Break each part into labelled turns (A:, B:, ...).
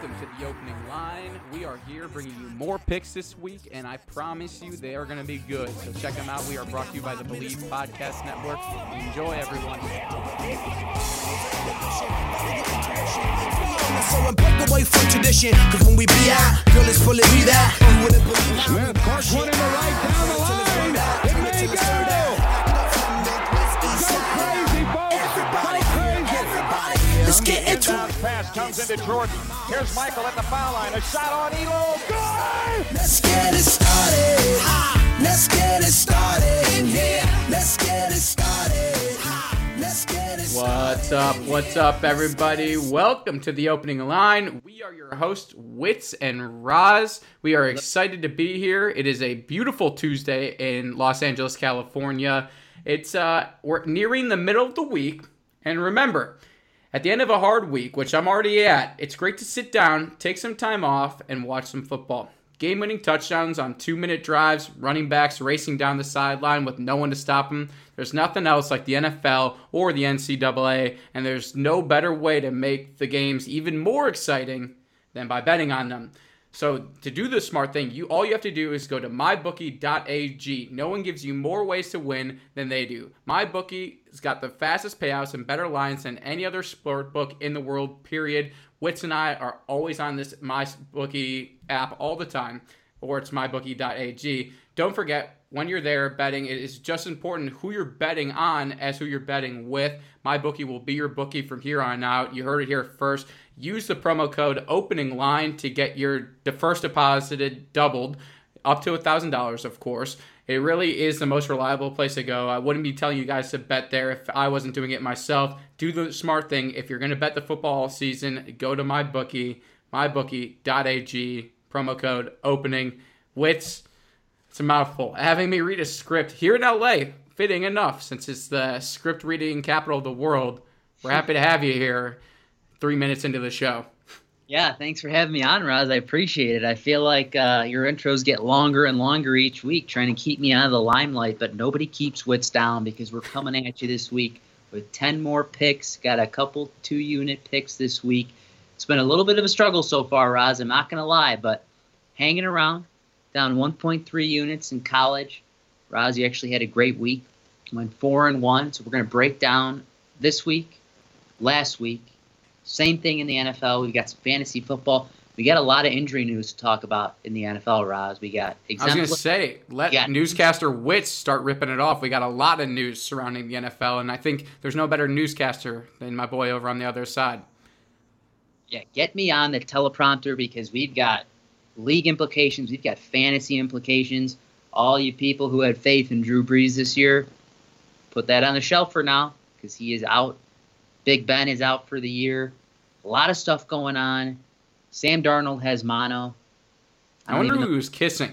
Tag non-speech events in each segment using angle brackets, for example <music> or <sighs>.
A: Welcome to the opening line. We are here bringing you more picks this week, and I promise you they are going to be good. So check them out. We are brought to you by the Believe Podcast Network. Enjoy, everyone.
B: Smith, the right down the line. It may. Go
C: get into it.
B: Pass comes into Jordan. Here's Michael at the foul line. A shot on Elo. Good.
C: Let's get it started. Ha. Let's get it started in here. Let's get it started. Ha. Let's get it
A: What's up? What's up, everybody? Welcome to the opening line. We are your hosts, Wits and Roz. We are excited to be here. It is a beautiful Tuesday in Los Angeles, California. It's uh, we're nearing the middle of the week, and remember, at the end of a hard week, which I'm already at, it's great to sit down, take some time off, and watch some football. Game winning touchdowns on two minute drives, running backs racing down the sideline with no one to stop them. There's nothing else like the NFL or the NCAA, and there's no better way to make the games even more exciting than by betting on them. So to do the smart thing, you all you have to do is go to mybookie.ag. No one gives you more ways to win than they do. MyBookie has got the fastest payouts and better lines than any other sport book in the world. Period. Wits and I are always on this MyBookie app all the time, or it's mybookie.ag. Don't forget when you're there betting, it is just important who you're betting on as who you're betting with. MyBookie will be your bookie from here on out. You heard it here first. Use the promo code opening line to get your first deposited doubled up to $1,000, of course. It really is the most reliable place to go. I wouldn't be telling you guys to bet there if I wasn't doing it myself. Do the smart thing. If you're going to bet the football season, go to my bookie, mybookie.ag, promo code opening. Wits, it's a mouthful. Having me read a script here in LA, fitting enough since it's the script reading capital of the world. We're happy to have you here three minutes into the show.
D: Yeah, thanks for having me on, Roz. I appreciate it. I feel like uh, your intros get longer and longer each week, trying to keep me out of the limelight, but nobody keeps wits down because we're coming at you this week with 10 more picks. Got a couple two unit picks this week. It's been a little bit of a struggle so far, Roz. I'm not going to lie, but hanging around, down 1.3 units in college. Roz, you actually had a great week. Went four and one. So we're going to break down this week, last week, same thing in the NFL. We've got some fantasy football. We got a lot of injury news to talk about in the NFL, Roz. We got exactly.
A: I was going to say, let
D: Yeah.
A: newscaster Wits start ripping it off. We got a lot of news surrounding the NFL, and I think there's no better newscaster than my boy over on the other side.
D: yeah, get me on the teleprompter because we've got league implications, we've got fantasy implications. All you people who had faith in Drew Brees this year, put that on the shelf for now because he is out. Big Ben is out for the year. A lot of stuff going on. Sam Darnold has mono.
A: I,
D: don't
A: wonder who was kissing.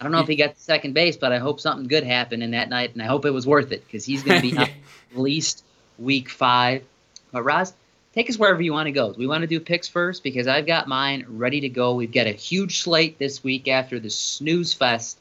D: I don't know if he got to second base, but I hope something good happened in that night, and I hope it was worth it because he's going to be <laughs>
A: Yeah.
D: at least week five. But Roz, take us wherever you want to go. Do we want to do picks first? Because I've got mine ready to go. We've got a huge slate this week after the snooze fest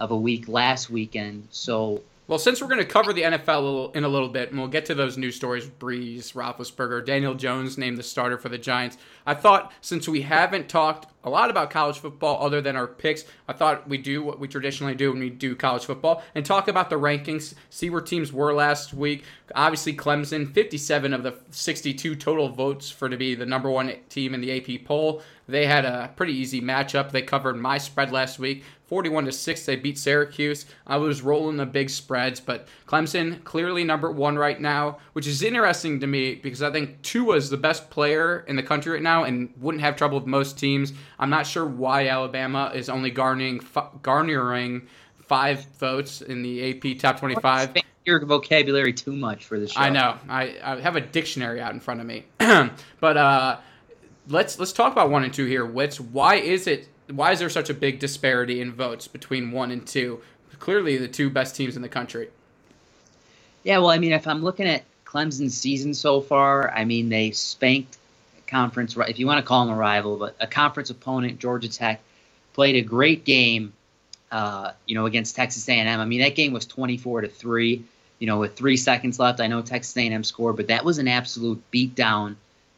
D: of a week last weekend. So
A: Well, since we're going to cover the NFL in a little bit, and we'll get to those news stories Brees, Roethlisberger, Daniel Jones named the starter for the Giants, I thought since we haven't talked a lot about college football other than our picks, I thought we'd do what we traditionally do when we do college football and talk about the rankings, see where teams were last week. Obviously, Clemson, 57 of the 62 total votes for to be the number one team in the AP poll. They had a pretty easy matchup. They covered my spread last week. 41 to 6 they beat Syracuse. I was rolling the big spreads, but Clemson clearly number 1 right now, which is interesting to me because I think Tua is the best player in the country right now and wouldn't have trouble with most teams. I'm not sure why Alabama is only garnering garnering 5 votes in the AP top 25.
D: your vocabulary too much for this show.
A: I know. I, I have a dictionary out in front of me. <clears throat> but uh, let's let's talk about one and two here. Wits, why is it? Why is there such a big disparity in votes between one and two? clearly the two best teams in the country.
D: Yeah, well, I mean, if I'm looking at Clemson's season so far, I mean, they spanked conference, if you want to call them a rival, but a conference opponent, Georgia Tech, played a great game, uh, you know, against Texas A&M. I mean, that game was 24 to three. You know, with three seconds left, I know Texas A&M scored, but that was an absolute beatdown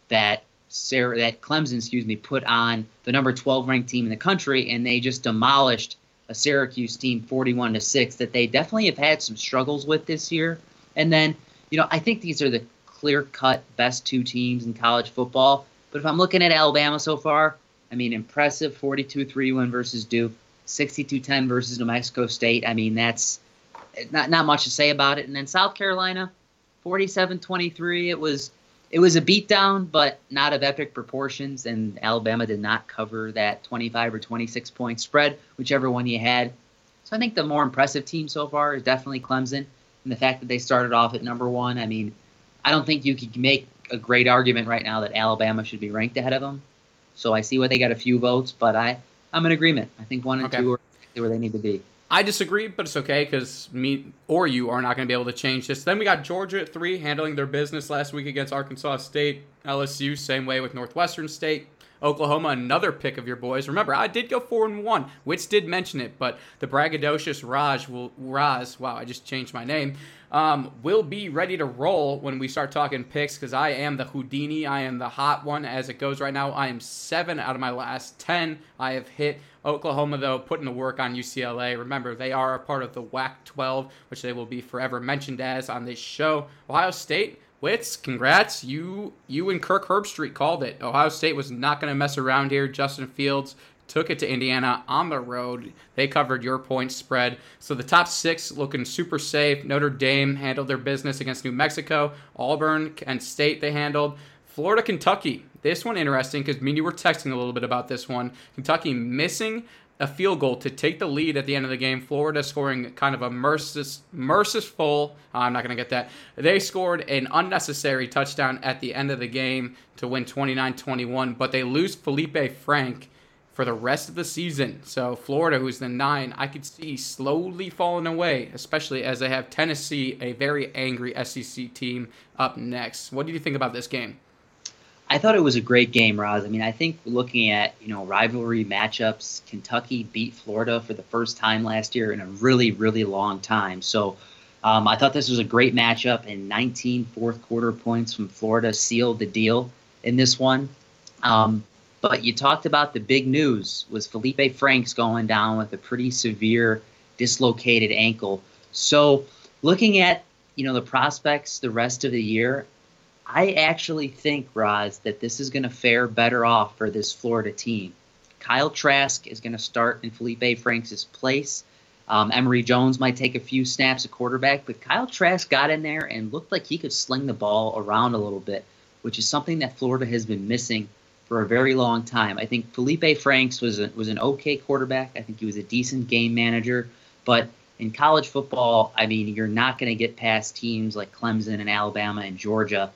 D: that Sarah, that Clemson, excuse me, put on the number 12 ranked team in the country, and they just demolished a Syracuse team 41 to six that they definitely have had some struggles with this year. And then, you know, I think these are the clear cut best two teams in college football. But if I'm looking at Alabama so far, I mean, impressive 42 3 win versus Duke, 62 10 versus New Mexico State. I mean, that's eh, not, not much to say about it. And then South Carolina, 47 23. It was. It was a beatdown, but not of epic proportions, and Alabama did not cover that 25 or 26 point spread, whichever one you had. So I think the more impressive team so far is definitely Clemson and the fact that they started off at number one. I mean, I don't think you could make a great argument right now that Alabama should be ranked ahead of them. So I see why they got a few votes, but I I'm in agreement. I think one and
A: Okay.
D: two are where they need to be.
A: I disagree, but it's okay because me or you are not going to be able to change this. Then we got Georgia at three, handling their business last week against Arkansas State. LSU, same way with Northwestern State. Oklahoma, another pick of your boys. Remember, I did go four and one. Wits did mention it, but the braggadocious Raj will Raz. Wow, I just changed my name. Um, will be ready to roll when we start talking picks because I am the Houdini. I am the hot one as it goes right now. I am seven out of my last ten. I have hit Oklahoma though, putting the work on UCLA. Remember, they are a part of the WAC 12, which they will be forever mentioned as on this show. Ohio State. Wits, congrats. You you and Kirk Herbstreit called it. Ohio State was not going to mess around here. Justin Fields took it to Indiana on the road. They covered your point spread. So the top six looking super safe. Notre Dame handled their business against New Mexico. Auburn and State they handled. Florida, Kentucky. This one interesting because me and you were texting a little bit about this one. Kentucky missing a field goal to take the lead at the end of the game. Florida scoring kind of a mercis, merciful. uh, I'm not going to get that. They scored an unnecessary touchdown at the end of the game to win 29 21, but they lose Feleipe Frank for the rest of the season. So Florida, who's the nine, I could see slowly falling away, especially as they have Tennessee, a very angry SEC team, up next. What do you think about this game?
D: I thought it was a great game, Roz. I mean, I think looking at you know rivalry matchups, Kentucky beat Florida for the first time last year in a really, really long time. So um, I thought this was a great matchup, and 19 fourth quarter points from Florida sealed the deal in this one. Um, but you talked about the big news was Feleipe Franks going down with a pretty severe dislocated ankle. So looking at you know the prospects the rest of the year, I actually think, Roz, that this is going to fare better off for this Florida team. Kyle Trask is going to start in Feleipe Franks' place. Um, Emory Jones might take a few snaps at quarterback, but Kyle Trask got in there and looked like he could sling the ball around a little bit, which is something that Florida has been missing for a very long time. I think Feleipe Franks was a, was an okay quarterback. I think he was a decent game manager, but in college football, I mean, you're not going to get past teams like Clemson and Alabama and Georgia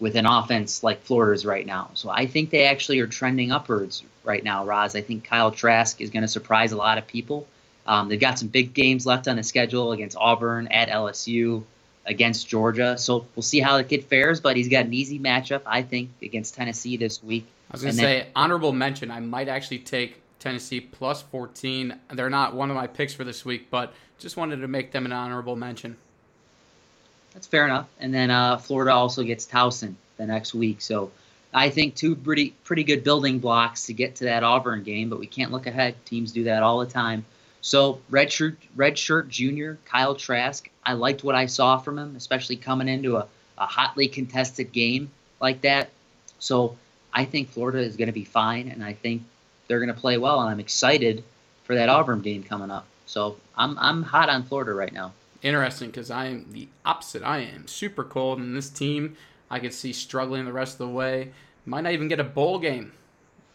D: with an offense like Florida's right now. So I think they actually are trending upwards right now, Roz. I think Kyle Trask is going to surprise a lot of people. Um, they've got some big games left on the schedule against Auburn, at LSU, against Georgia. So we'll see how the kid fares, but he's got an easy matchup, I think, against Tennessee this week.
A: I was going to say, honorable mention, I might actually take Tennessee plus 14. They're not one of my picks for this week, but just wanted to make them an honorable mention.
D: That's fair enough. And then uh, Florida also gets Towson the next week. So I think two pretty pretty good building blocks to get to that Auburn game, but we can't look ahead. Teams do that all the time. So red shirt junior Kyle Trask, I liked what I saw from him, especially coming into a, a hotly contested game like that. So I think Florida is going to be fine, and I think they're going to play well, and I'm excited for that Auburn game coming up. So I'm I'm hot on Florida right now.
A: Interesting because I am the opposite. I am super cold, and this team I could see struggling the rest of the way. Might not even get a bowl game.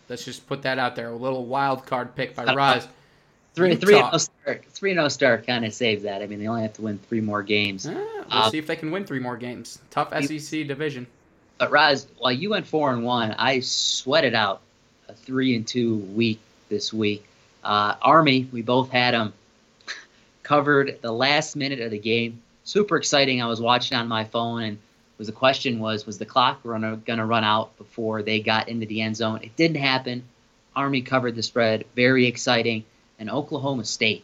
A: Let's just put that out there. A little wild card pick by Rise.
D: Three
A: You
D: three and
A: talk.
D: oh start three and oh start kind of saves that. I mean, they only have to win three more games.
A: Ah, we'll
D: Uh,
A: see if they can win three more games. Tough SEC division.
D: But Raz, while you went four and one, I sweated out a three and two week this week. Uh, Army, we both had them covered the last minute of the game. Super exciting. I was watching on my phone, and was the question was was the clock runner going to run out before they got into the end zone? It didn't happen. Army covered the spread. Very exciting. And Oklahoma State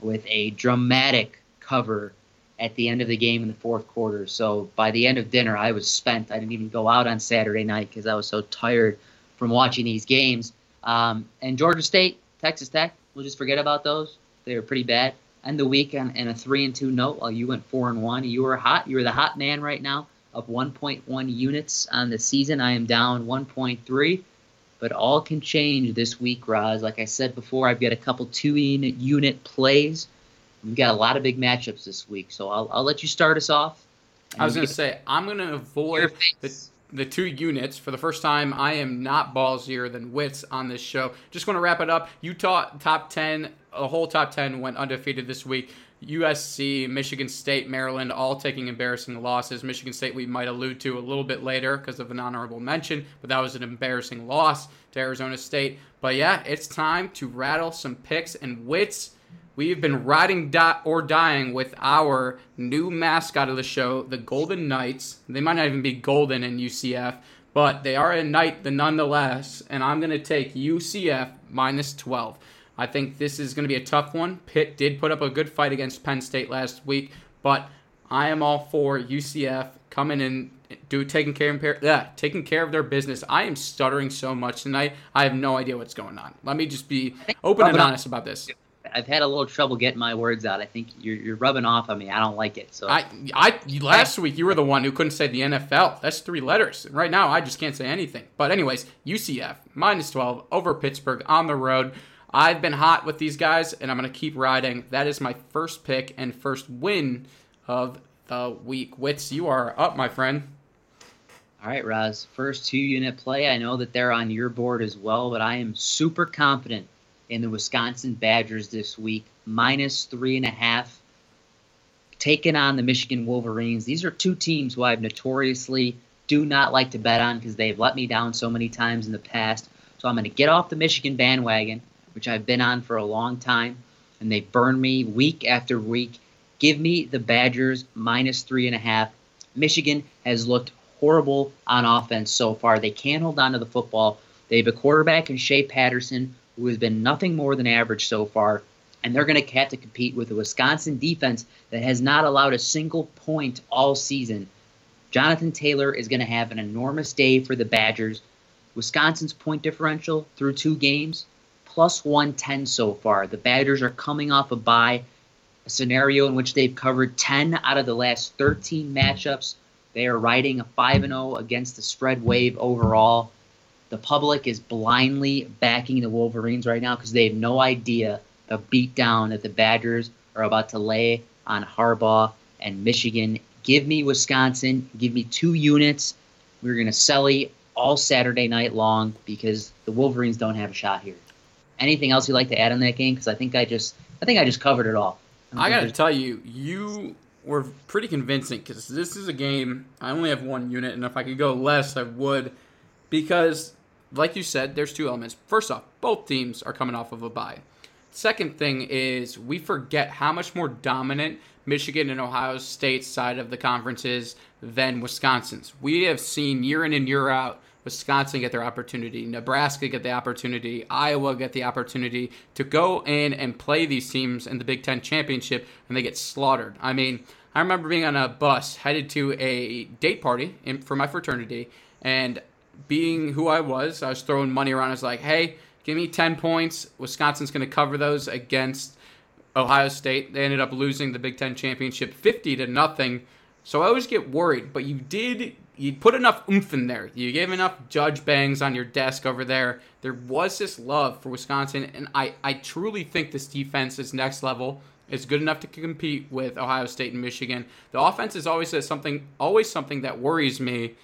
D: with a dramatic cover at the end of the game in the fourth quarter. So by the end of dinner, I was spent. I didn't even go out on Saturday night because I was so tired from watching these games. Um, and Georgia State, Texas Tech, we'll just forget about those. They were pretty bad. And the week on, in a three and two note, while you went four and one, you were hot. You were the hot man right now, up 1.1 units on the season. I am down 1.3 but all can change this week, Roz. Like I said before, I've got a couple two unit plays. We've got a lot of big matchups this week, so I'll, I'll let you start us off.
A: I was going to say, I'm going to avoid the, the two units. For the first time, I am not ballsier than Wits on this show. Just want to wrap it up. Utah top 10, a whole top 10 went undefeated this week. USC, Michigan State, Maryland, all taking embarrassing losses. Michigan State, we might allude to a little bit later because of an honorable mention, but that was an embarrassing loss to Arizona State. But yeah, it's time to rattle some picks and wits. We've been riding di- or dying with our new mascot of the show, the Golden Knights. They might not even be golden in UCF, but they are a knight the nonetheless. And I'm going to take UCF minus 12. I think this is going to be a tough one. Pitt did put up a good fight against Penn State last week, but I am all for UCF coming in, do taking care of yeah, taking care of their business. I am stuttering so much tonight. I have no idea what's going on. Let me just be open and honest about this.
D: I've had a little trouble getting my words out. I think you're, you're rubbing off on me. I don't like it. So
A: I, I last week you were the one who couldn't say the NFL. That's three letters. Right now I just can't say anything. But anyways, UCF minus 12 over Pittsburgh on the road. I've been hot with these guys, and I'm going to keep riding. That is my first pick and first win of the week. Wits, you are up, my friend.
D: All right, Roz. First two unit play. I know that they're on your board as well, but I am super confident in the Wisconsin Badgers this week. Minus three and a half. Taking on the Michigan Wolverines. These are two teams who I've notoriously do not like to bet on because they've let me down so many times in the past. So I'm going to get off the Michigan bandwagon which I've been on for a long time, and they burn me week after week. Give me the Badgers minus three and a half. Michigan has looked horrible on offense so far. They can't hold on to the football. They have a quarterback in Shea Patterson who has been nothing more than average so far, and they're going to have to compete with a Wisconsin defense that has not allowed a single point all season. Jonathan Taylor is going to have an enormous day for the Badgers. Wisconsin's point differential through two games plus 110 so far. The Badgers are coming off a bye, a scenario in which they've covered 10 out of the last 13 matchups. They are riding a 5 0 against the spread wave overall. The public is blindly backing the Wolverines right now because they have no idea the beatdown that the Badgers are about to lay on Harbaugh and Michigan. Give me Wisconsin. Give me two units. We're going to sell all Saturday night long because the Wolverines don't have a shot here anything else you'd like to add on that game? Because I think I just I think I just covered it all.
A: I, I got to tell you, you were pretty convincing because this is a game. I only have one unit, and if I could go less, I would. Because, like you said, there's two elements. First off, both teams are coming off of a bye. Second thing is we forget how much more dominant Michigan and Ohio State's side of the conference is than Wisconsin's. We have seen year in and year out Wisconsin get their opportunity, Nebraska get the opportunity, Iowa get the opportunity to go in and play these teams in the Big Ten championship, and they get slaughtered. I mean, I remember being on a bus headed to a date party in, for my fraternity, and being who I was, I was throwing money around. I was like, hey, give me 10 points. Wisconsin's going to cover those against Ohio State. They ended up losing the Big Ten championship 50 to nothing. So I always get worried, but you did you put enough oomph in there. You gave enough judge bangs on your desk over there. There was this love for Wisconsin, and I, I truly think this defense is next level. Is good enough to compete with Ohio State and Michigan. The offense is always something always something that worries me.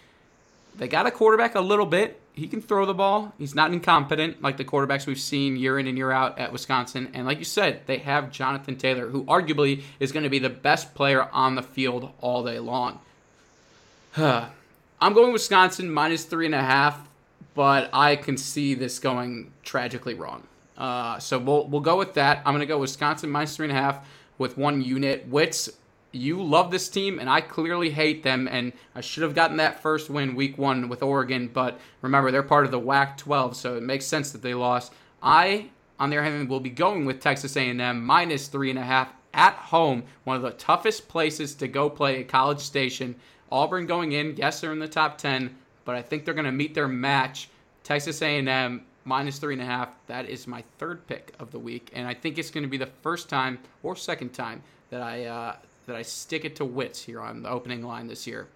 A: They got a quarterback a little bit. He can throw the ball. He's not incompetent like the quarterbacks we've seen year in and year out at Wisconsin. And like you said, they have Jonathan Taylor, who arguably is going to be the best player on the field all day long. <sighs> I'm going Wisconsin minus three and a half, but I can see this going tragically wrong. Uh, so we'll we'll go with that. I'm gonna go Wisconsin minus three and a half with one unit. Wits, you love this team, and I clearly hate them, and I should have gotten that first win week one with Oregon, but remember, they're part of the WAC 12, so it makes sense that they lost. I, on their hand, will be going with Texas A&M minus three and a half at home, one of the toughest places to go play at College Station. Auburn going in, yes, they're in the top 10, but I think they're going to meet their match. Texas A&M minus three and a half. That is my third pick of the week, and I think it's going to be the first time or second time that I uh, that I stick it to Wits here on the opening line this year.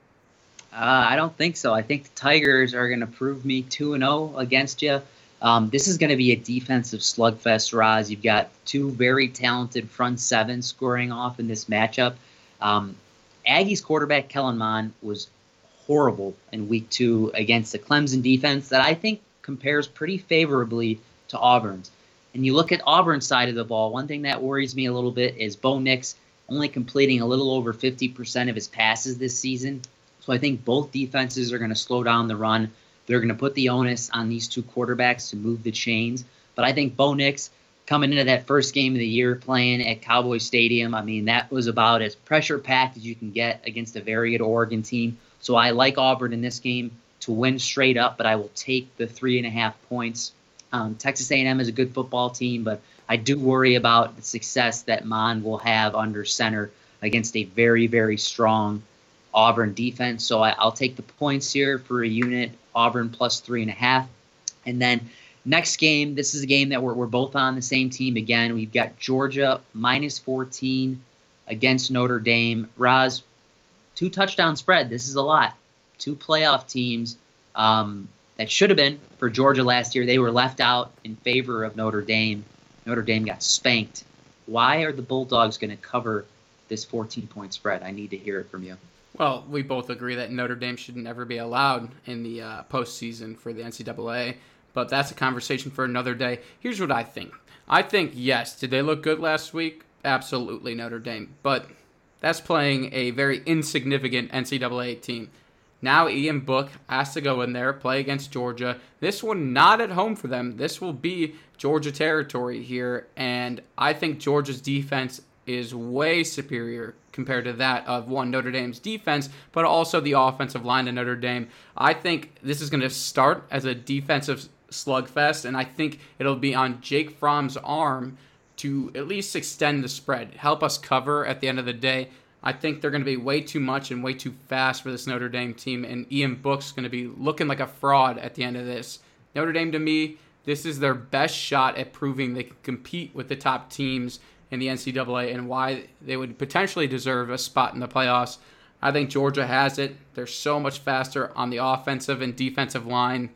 D: Uh, I don't think so. I think the Tigers are going to prove me two and zero oh against you. Um, this is going to be a defensive slugfest, Roz. You've got two very talented front seven scoring off in this matchup. Um, Aggies quarterback Kellen Mond was horrible in week two against the Clemson defense that I think compares pretty favorably to Auburn's. And you look at Auburn's side of the ball, one thing that worries me a little bit is Bo Nix only completing a little over 50% of his passes this season. So I think both defenses are going to slow down the run. They're going to put the onus on these two quarterbacks to move the chains. But I think Bo Nix coming into that first game of the year playing at Cowboy Stadium, I mean, that was about as pressure packed as you can get against a very good Oregon team. So I like Auburn in this game to win straight up, but I will take the three and a half points. Um, Texas A&M is a good football team, but I do worry about the success that Mond will have under center against a very, very strong Auburn defense. So I, will take the points here for a unit, Auburn plus three and a half. And then next game, this is a game that we're, we're both on the same team again. We've got Georgia minus 14 against Notre Dame. Roz, two touchdown spread. This is a lot. Two playoff teams um, that should have been for Georgia last year. They were left out in favor of Notre Dame. Notre Dame got spanked. Why are the Bulldogs going to cover this 14 point spread? I need to hear it from you.
A: Well, we both agree that Notre Dame should never be allowed in the uh, postseason for the NCAA, but that's a conversation for another day. Here's what I think. I think, yes, did they look good last week? Absolutely, Notre Dame. But that's playing a very insignificant NCAA team. Now Ian Book has to go in there, play against Georgia. This one not at home for them. This will be Georgia territory here, and I think Georgia's defense is way superior compared to that of one Notre Dame's defense, but also the offensive line of Notre Dame. I think this is going to start as a defensive slugfest, and I think it'll be on Jake Fromm's arm to at least extend the spread, help us cover at the end of the day. I think they're going to be way too much and way too fast for this Notre Dame team, and Ian Book's going to be looking like a fraud at the end of this. Notre Dame, to me, this is their best shot at proving they can compete with the top teams in the NCAA and why they would potentially deserve a spot in the playoffs. I think Georgia has it. They're so much faster on the offensive and defensive line.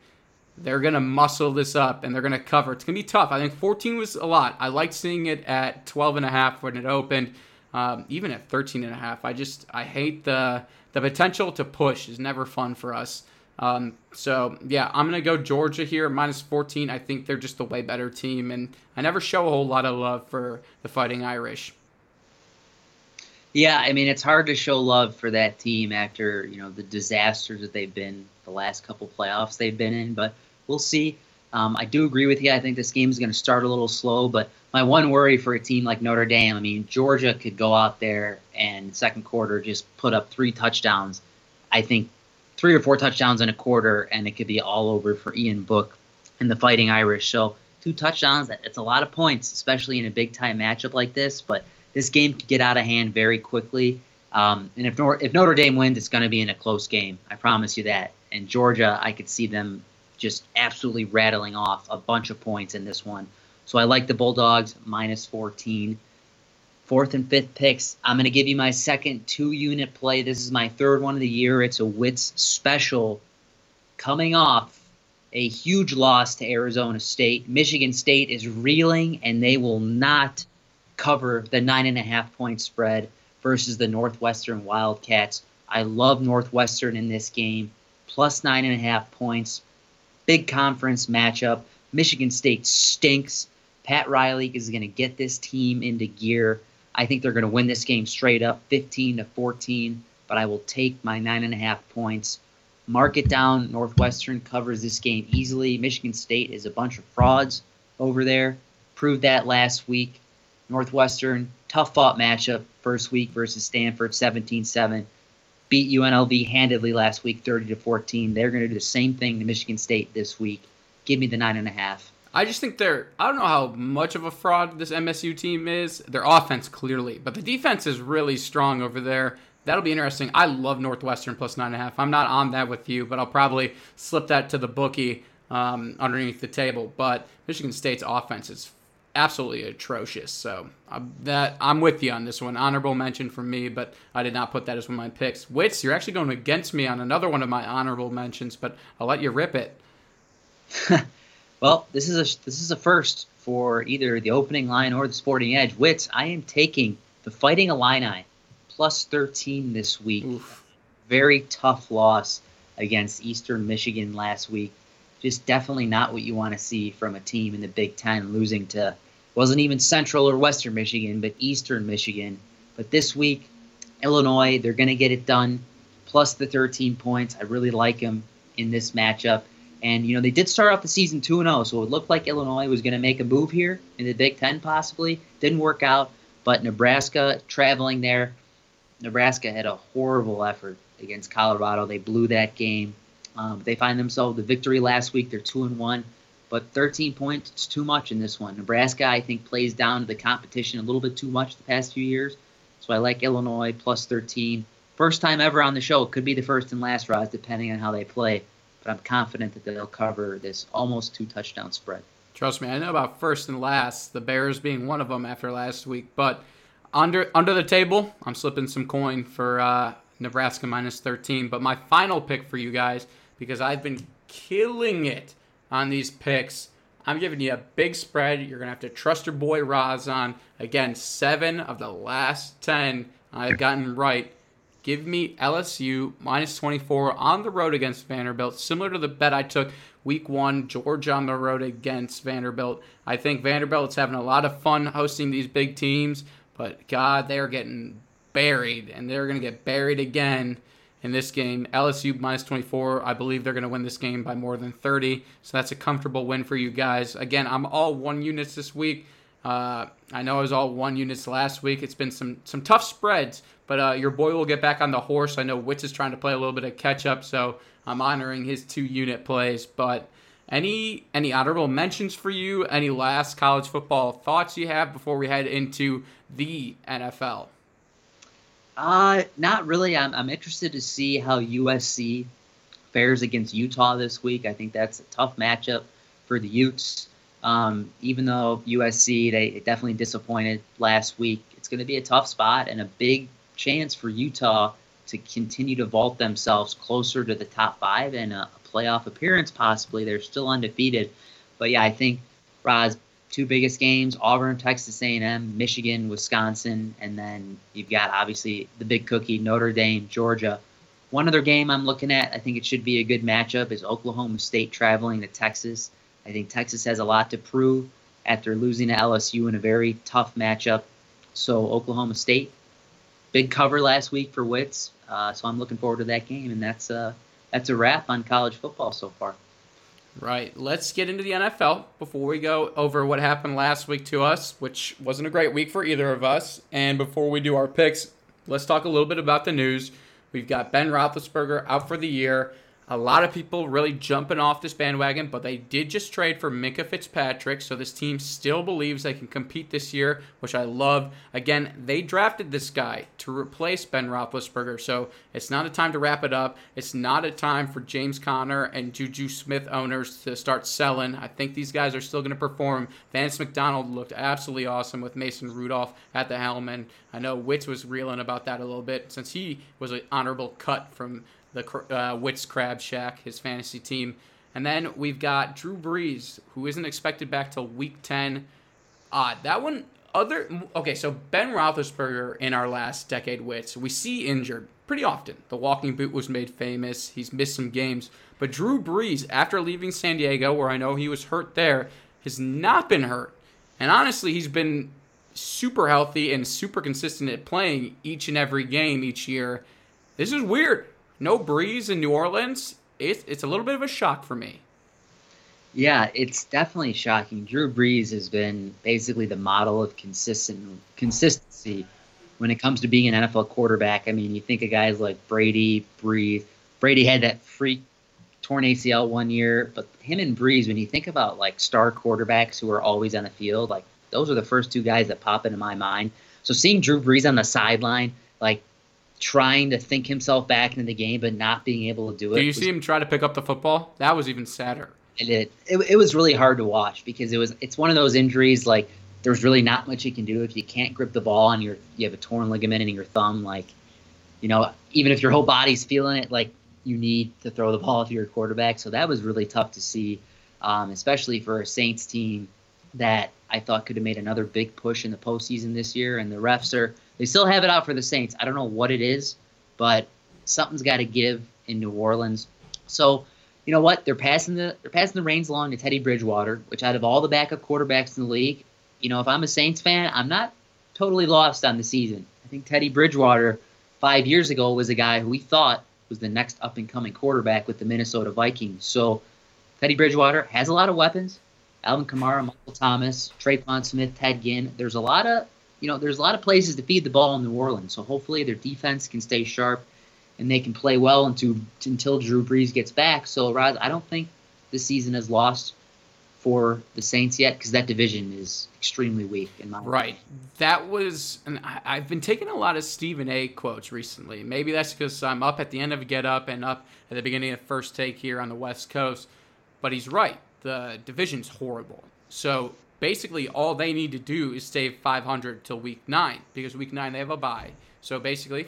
A: They're going to muscle this up and they're going to cover. It's going to be tough. I think 14 was a lot. I liked seeing it at 12 and a half when it opened um, even at 13 and a half. I just I hate the the potential to push is never fun for us. Um, so yeah, I'm gonna go Georgia here minus 14. I think they're just a way better team, and I never show a whole lot of love for the Fighting Irish.
D: Yeah, I mean it's hard to show love for that team after you know the disasters that they've been the last couple playoffs they've been in, but we'll see. Um, I do agree with you. I think this game is going to start a little slow, but my one worry for a team like Notre Dame, I mean, Georgia could go out there and second quarter just put up three touchdowns. I think three or four touchdowns in a quarter, and it could be all over for Ian Book and the Fighting Irish. So two touchdowns, it's a lot of points, especially in a big time matchup like this. But this game could get out of hand very quickly. Um, and if, Nor- if Notre Dame wins, it's going to be in a close game. I promise you that. And Georgia, I could see them just absolutely rattling off a bunch of points in this one. So I like the Bulldogs minus 14. Fourth and fifth picks. I'm going to give you my second two unit play. This is my third one of the year. It's a Wits special coming off a huge loss to Arizona State. Michigan State is reeling, and they will not cover the nine and a half point spread versus the Northwestern Wildcats. I love Northwestern in this game, plus nine and a half points. Big conference matchup. Michigan State stinks. Pat Riley is going to get this team into gear. I think they're going to win this game straight up, 15 to 14. But I will take my nine and a half points. Mark it down. Northwestern covers this game easily. Michigan State is a bunch of frauds over there. Proved that last week. Northwestern, tough fought matchup, first week versus Stanford, 17 7. Beat UNLV handedly last week, 30 to 14. They're going to do the same thing to Michigan State this week. Give me the nine and a half.
A: I just think they're. I don't know how much of a fraud this MSU team is. Their offense clearly, but the defense is really strong over there. That'll be interesting. I love Northwestern plus nine and a half. I'm not on that with you, but I'll probably slip that to the bookie um, underneath the table. But Michigan State's offense is absolutely atrocious. So um, that I'm with you on this one. Honorable mention for me, but I did not put that as one of my picks. Wits, you're actually going against me on another one of my honorable mentions, but I'll let you rip it. <laughs>
D: well, this is a this is a first for either the opening line or the sporting edge. Wits, I am taking the Fighting Illini plus 13 this week. Oof. Very tough loss against Eastern Michigan last week. Just definitely not what you want to see from a team in the Big Ten losing to wasn't even Central or Western Michigan, but Eastern Michigan. But this week, Illinois, they're going to get it done. Plus the 13 points. I really like them in this matchup. And, you know, they did start off the season 2 0, so it looked like Illinois was going to make a move here in the Big Ten, possibly. Didn't work out. But Nebraska traveling there, Nebraska had a horrible effort against Colorado. They blew that game. Um, they find themselves the victory last week. They're 2 and 1. But 13 points, it's too much in this one. Nebraska, I think, plays down to the competition a little bit too much the past few years. So I like Illinois plus 13. First time ever on the show. Could be the first and last, Roz, depending on how they play. But I'm confident that they'll cover this almost two touchdown spread.
A: Trust me, I know about first and last, the Bears being one of them after last week. But under under the table, I'm slipping some coin for uh, Nebraska minus 13. But my final pick for you guys, because I've been killing it on these picks. I'm giving you a big spread. You're going to have to trust your boy Roz on. Again, seven of the last 10 I've gotten right. Give me LSU minus 24 on the road against Vanderbilt, similar to the bet I took week one, Georgia on the road against Vanderbilt. I think Vanderbilt's having a lot of fun hosting these big teams, but God, they're getting buried, and they're going to get buried again in this game. LSU minus 24. I believe they're going to win this game by more than 30. So that's a comfortable win for you guys. Again, I'm all one units this week. Uh, I know I was all one units last week. It's been some some tough spreads, but uh, your boy will get back on the horse. I know Wits is trying to play a little bit of catch up, so I'm honoring his two unit plays. But any any honorable mentions for you? Any last college football thoughts you have before we head into the NFL?
D: Uh, not really. I'm, I'm interested to see how USC fares against Utah this week. I think that's a tough matchup for the Utes. Um, even though USC they definitely disappointed last week, it's going to be a tough spot and a big chance for Utah to continue to vault themselves closer to the top five and a, a playoff appearance possibly. They're still undefeated, but yeah, I think Roz two biggest games: Auburn, Texas A&M, Michigan, Wisconsin, and then you've got obviously the big cookie: Notre Dame, Georgia. One other game I'm looking at, I think it should be a good matchup, is Oklahoma State traveling to Texas. I think Texas has a lot to prove after losing to LSU in a very tough matchup. So Oklahoma State, big cover last week for Wits. Uh, so I'm looking forward to that game, and that's uh, that's a wrap on college football so far.
A: Right. Let's get into the NFL before we go over what happened last week to us, which wasn't a great week for either of us. And before we do our picks, let's talk a little bit about the news. We've got Ben Roethlisberger out for the year. A lot of people really jumping off this bandwagon, but they did just trade for Minkah Fitzpatrick, so this team still believes they can compete this year, which I love. Again, they drafted this guy to replace Ben Roethlisberger, so it's not a time to wrap it up. It's not a time for James Conner and Juju Smith owners to start selling. I think these guys are still going to perform. Vance McDonald looked absolutely awesome with Mason Rudolph at the helm, and I know Wits was reeling about that a little bit since he was an honorable cut from the uh, Wits Crab Shack, his fantasy team. And then we've got Drew Brees, who isn't expected back till week 10. Odd. Uh, that one, other. Okay, so Ben Roethlisberger in our last decade wits, we see injured pretty often. The walking boot was made famous. He's missed some games. But Drew Brees, after leaving San Diego, where I know he was hurt there, has not been hurt. And honestly, he's been super healthy and super consistent at playing each and every game each year. This is weird no Brees in New Orleans, it's it's a little bit of a shock for me.
D: Yeah, it's definitely shocking. Drew Brees has been basically the model of consistent consistency when it comes to being an NFL quarterback. I mean, you think of guys like Brady, Brees. Brady had that freak torn ACL one year, but him and Brees, when you think about like star quarterbacks who are always on the field, like those are the first two guys that pop into my mind. So seeing Drew Brees on the sideline, like trying to think himself back into the game but not being able to do it.
A: Do you
D: was-
A: see him try to pick up the football? That was even sadder.
D: it, it, it, it was really hard to watch because it was it's one of those injuries like there's really not much you can do if you can't grip the ball and you're you have a torn ligament in your thumb like you know even if your whole body's feeling it like you need to throw the ball if you're a quarterback so that was really tough to see um, especially for a Saints team that I thought could have made another big push in the postseason this year and the refs are they still have it out for the Saints I don't know what it is but something's got to give in New Orleans so you know what? They're passing the they're passing the reins along to Teddy Bridgewater, which out of all the backup quarterbacks in the league, you know, if I'm a Saints fan, I'm not totally lost on the season. I think Teddy Bridgewater five years ago was a guy who we thought was the next up and coming quarterback with the Minnesota Vikings. So Teddy Bridgewater has a lot of weapons. Alvin Kamara, Michael Thomas, Tre'Quan Smith, Ted Ginn. There's a lot of you know, there's a lot of places to feed the ball in New Orleans. So hopefully their defense can stay sharp and they can play well into, until Drew Brees gets back. So, Roz, I don't think the season is lost for the Saints yet because that division is extremely weak in my
A: Right. That was, and I've been taking a lot of Stephen A. quotes recently. Maybe that's because I'm up at the end of Get Up and up at the beginning of First Take here on the West Coast. But he's right. The division's horrible. So basically, all they need to do is save 500 till week nine because week nine they have a bye. So basically,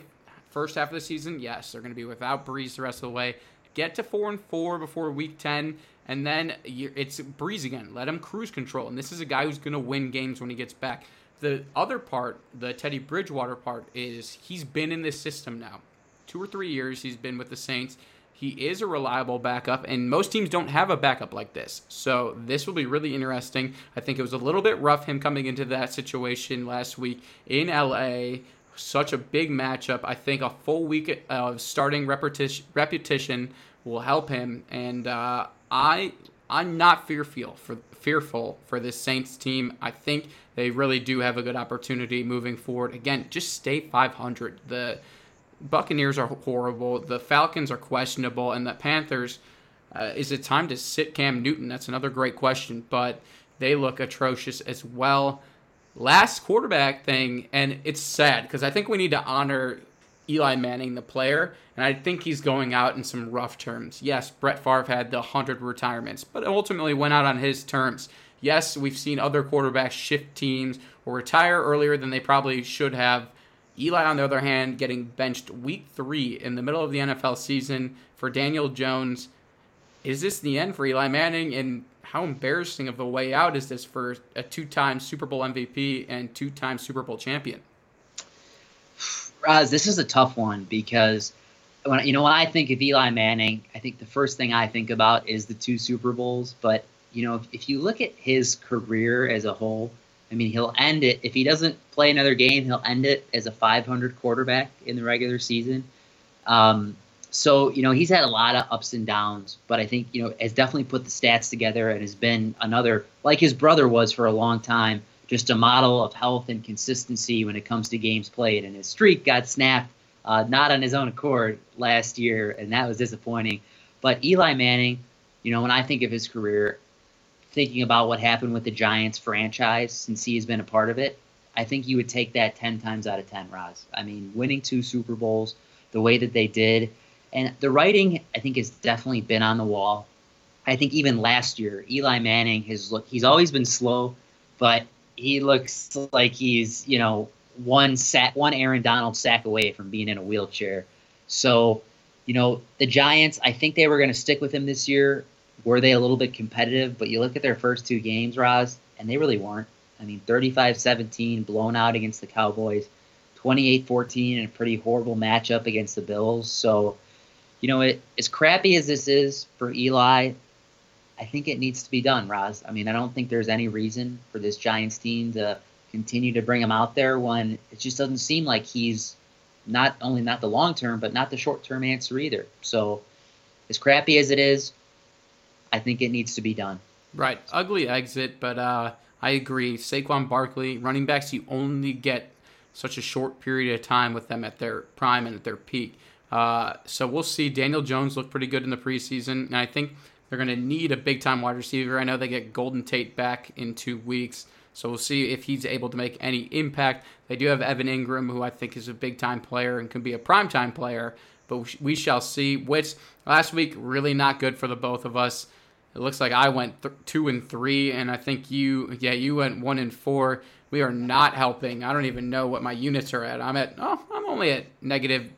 A: first half of the season, yes, they're going to be without Brees the rest of the way. Get to four and four before week ten, and then it's Brees again. Let him cruise control. And this is a guy who's going to win games when he gets back. The other part, the Teddy Bridgewater part, is he's been in this system now, two or three years. He's been with the Saints. He is a reliable backup, and most teams don't have a backup like this. So this will be really interesting. I think it was a little bit rough him coming into that situation last week in LA such a big matchup. I think a full week of starting repetition, repetition will help him, and uh, I I'm not fearful for fearful for this Saints team. I think they really do have a good opportunity moving forward. Again, just stay 500. The Buccaneers are horrible. The Falcons are questionable, and the Panthers. Uh, is it time to sit Cam Newton? That's another great question, but they look atrocious as well last quarterback thing, and it's sad because I think we need to honor Eli Manning, the player, and I think he's going out in some rough terms. Yes, Brett Favre had the 100 retirements, but ultimately went out on his terms. Yes, we've seen other quarterbacks shift teams or retire earlier than they probably should have. Eli, on the other hand, getting benched week three in the middle of the NFL season for Daniel Jones. Is this the end for Eli Manning? And how embarrassing of a way out is this for a two-time Super Bowl MVP and two-time Super Bowl champion?
D: Raz, this is a tough one because when you know when I think of Eli Manning, I think the first thing I think about is the two Super Bowls. But you know, if, if you look at his career as a whole, I mean, he'll end it if he doesn't play another game. He'll end it as a 500 quarterback in the regular season. Um, so you know he's had a lot of ups and downs, but I think you know has definitely put the stats together and has been another like his brother was for a long time, just a model of health and consistency when it comes to games played. And his streak got snapped, uh, not on his own accord last year, and that was disappointing. But Eli Manning, you know, when I think of his career, thinking about what happened with the Giants franchise since he's been a part of it, I think you would take that 10 times out of 10, Roz. I mean, winning two Super Bowls the way that they did. And the writing, I think, has definitely been on the wall. I think even last year, Eli Manning has look. He's always been slow, but he looks like he's you know one sack, one Aaron Donald sack away from being in a wheelchair. So, you know, the Giants. I think they were going to stick with him this year. Were they a little bit competitive? But you look at their first two games, Roz, and they really weren't. I mean, 35-17, blown out against the Cowboys. 28-14 in a pretty horrible matchup against the Bills. So, you know, it, as crappy as this is for Eli, I think it needs to be done, Roz. I mean, I don't think there's any reason for this Giants team to continue to bring him out there when it just doesn't seem like he's not only not the long term, but not the short term answer either. So, as crappy as it is, I think it needs to be done.
A: Right, ugly exit, but uh, I agree. Saquon Barkley, running backs, you only get such a short period of time with them at their prime and at their peak. Uh, so we'll see. Daniel Jones looked pretty good in the preseason, and I think they're going to need a big time wide receiver. I know they get Golden Tate back in two weeks, so we'll see if he's able to make any impact. They do have Evan Engram, who I think is a big time player and can be a prime time player, but we shall see. Which last week really not good for the both of us. It looks like I went th- two and three, and I think you, yeah, you went one and four. We are not helping. I don't even know what my units are at. I'm at, oh, I'm only at negative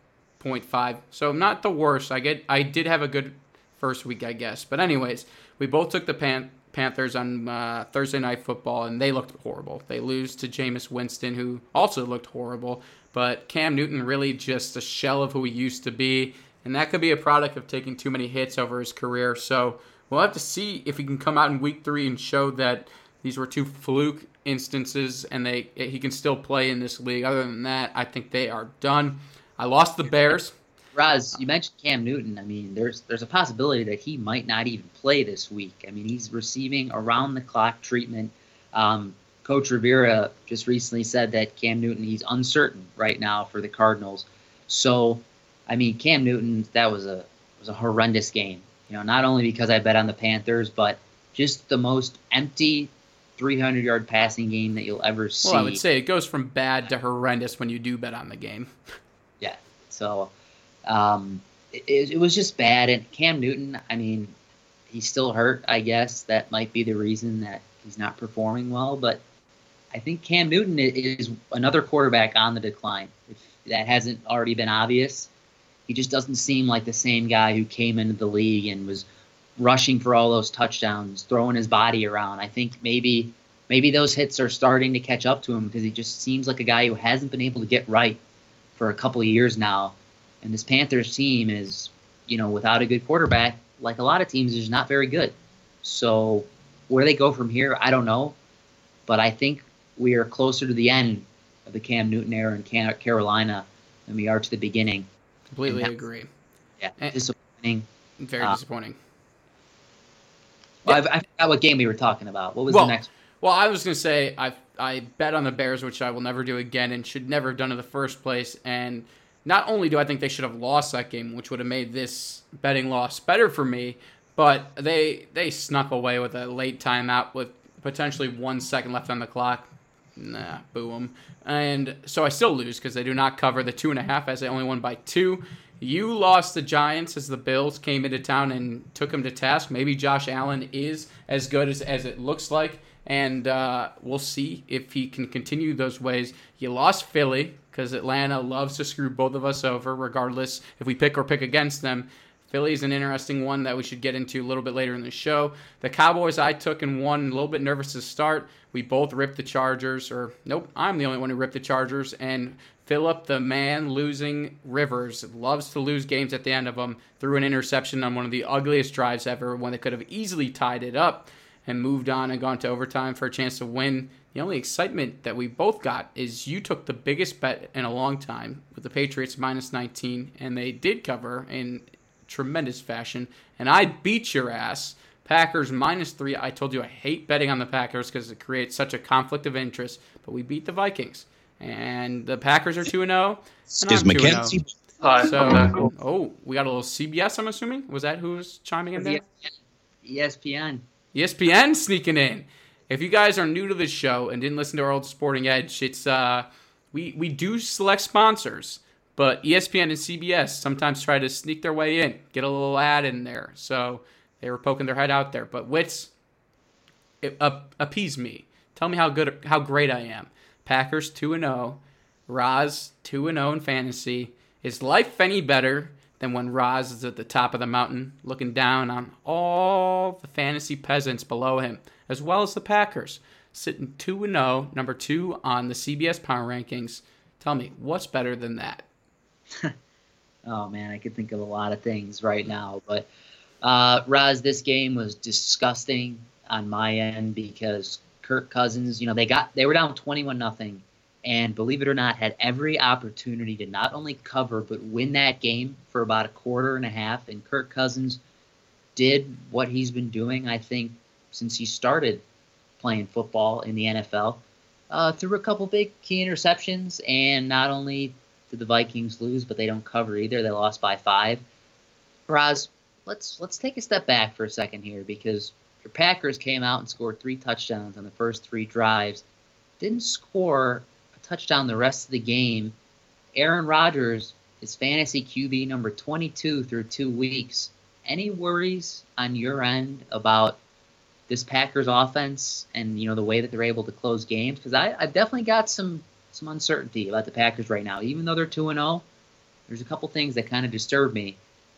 A: 0.5, so not the worst. I get, I did have a good first week, I guess. But anyways, we both took the Pan- Panthers on uh, Thursday Night Football, and they looked horrible. They lose to Jameis Winston, who also looked horrible. But Cam Newton really just a shell of who he used to be, and that could be a product of taking too many hits over his career. So we'll have to see if he can come out in week three and show that these were two fluke instances and they he can still play in this league. Other than that, I think they are done. I lost the Bears.
D: Roz, you mentioned Cam Newton. I mean, there's there's a possibility that he might not even play this week. I mean, he's receiving around the clock treatment. Um, Coach Rivera just recently said that Cam Newton he's uncertain right now for the Cardinals. So, I mean, Cam Newton that was a was a horrendous game. You know, not only because I bet on the Panthers, but just the most empty 300 yard passing game that you'll ever see.
A: Well, I would say it goes from bad to horrendous when you do bet on the game.
D: Yeah. So um, it, it was just bad. And Cam Newton, I mean, he's still hurt, I guess. That might be the reason that he's not performing well. But I think Cam Newton is another quarterback on the decline. If that hasn't already been obvious, he just doesn't seem like the same guy who came into the league and was rushing for all those touchdowns, throwing his body around. I think maybe maybe those hits are starting to catch up to him because he just seems like a guy who hasn't been able to get right for a couple of years now. And this Panthers team is, you know, without a good quarterback, like a lot of teams, is not very good. So where they go from here, I don't know. But I think we are closer to the end of the Cam Newton era in Carolina than we are to the beginning.
A: Completely agree.
D: Yeah, and disappointing.
A: Very uh, disappointing.
D: Well, yeah. I, I, forgot what game we were talking about. What was
A: well,
D: the next?
A: Well, I was going to say I I bet on the Bears, which I will never do again, and should never have done in the first place. And not only do I think they should have lost that game, which would have made this betting loss better for me, but they they snuck away with a late timeout with potentially one second left on the clock. Nah, boo them. And so I still lose because they do not cover the two and a half as they only won by two. You lost the Giants as the Bills came into town and took them to task. Maybe Josh Allen is as good as, as it looks like. And uh, we'll see if he can continue those ways. You lost Philly because Atlanta loves to screw both of us over, regardless if we pick or pick against them. Philly's an interesting one that we should get into a little bit later in the show. The Cowboys I took and won, a little bit nervous to start. We both ripped the Chargers, or nope, I'm the only one who ripped the Chargers. And Philip, the man losing Rivers, loves to lose games at the end of them. Threw an interception on one of the ugliest drives ever when they could have easily tied it up and moved on and gone to overtime for a chance to win. The only excitement that we both got is you took the biggest bet in a long time with the Patriots minus 19, and they did cover in tremendous fashion. And I beat your ass. Packers minus three. I told you I hate betting on the Packers because it creates such a conflict of interest, but we beat the Vikings. And the Packers are 2 0.
E: Is Mackenzie?
A: So, oh, we got a little CBS, I'm assuming. Was that who was chiming in there?
D: ESPN.
A: ESPN sneaking in. If you guys are new to this show and didn't listen to our old Sporting Edge, it's uh, we we do select sponsors, but ESPN and CBS sometimes try to sneak their way in, get a little ad in there. So they were poking their head out there. But Wits, it, uh, appease me. Tell me how good, how great I am. Packers two and zero, oh. Roz two and zero oh in fantasy. Is life any better than when Roz is at the top of the mountain looking down on all the fantasy peasants below him, as well as the Packers, sitting 2 and 0, number two on the CBS Power Rankings. Tell me, what's better than that? <laughs>
D: oh, man, I could think of a lot of things right now. But, uh, this game was disgusting on my end because Kirk Cousins, you know, they got they were down 21 nothing and believe it or not, had every opportunity to not only cover but win that game for about a quarter and a half. And Kirk Cousins did what he's been doing, I think, since he started playing football in the NFL. Uh, threw a couple big key interceptions, and not only did the Vikings lose, but they don't cover either. They lost by five. Roz, let's let's take a step back for a second here because your Packers came out and scored three touchdowns on the first three drives. Didn't score a touchdown the rest of the game. Aaron Rodgers is fantasy QB number 22 through two weeks. Any worries on your end about this Packers offense and you know the way that they're able to close games? Because I I've definitely got some some uncertainty about the Packers right now. Even though they're two and zero, there's a couple things that kind of disturb me.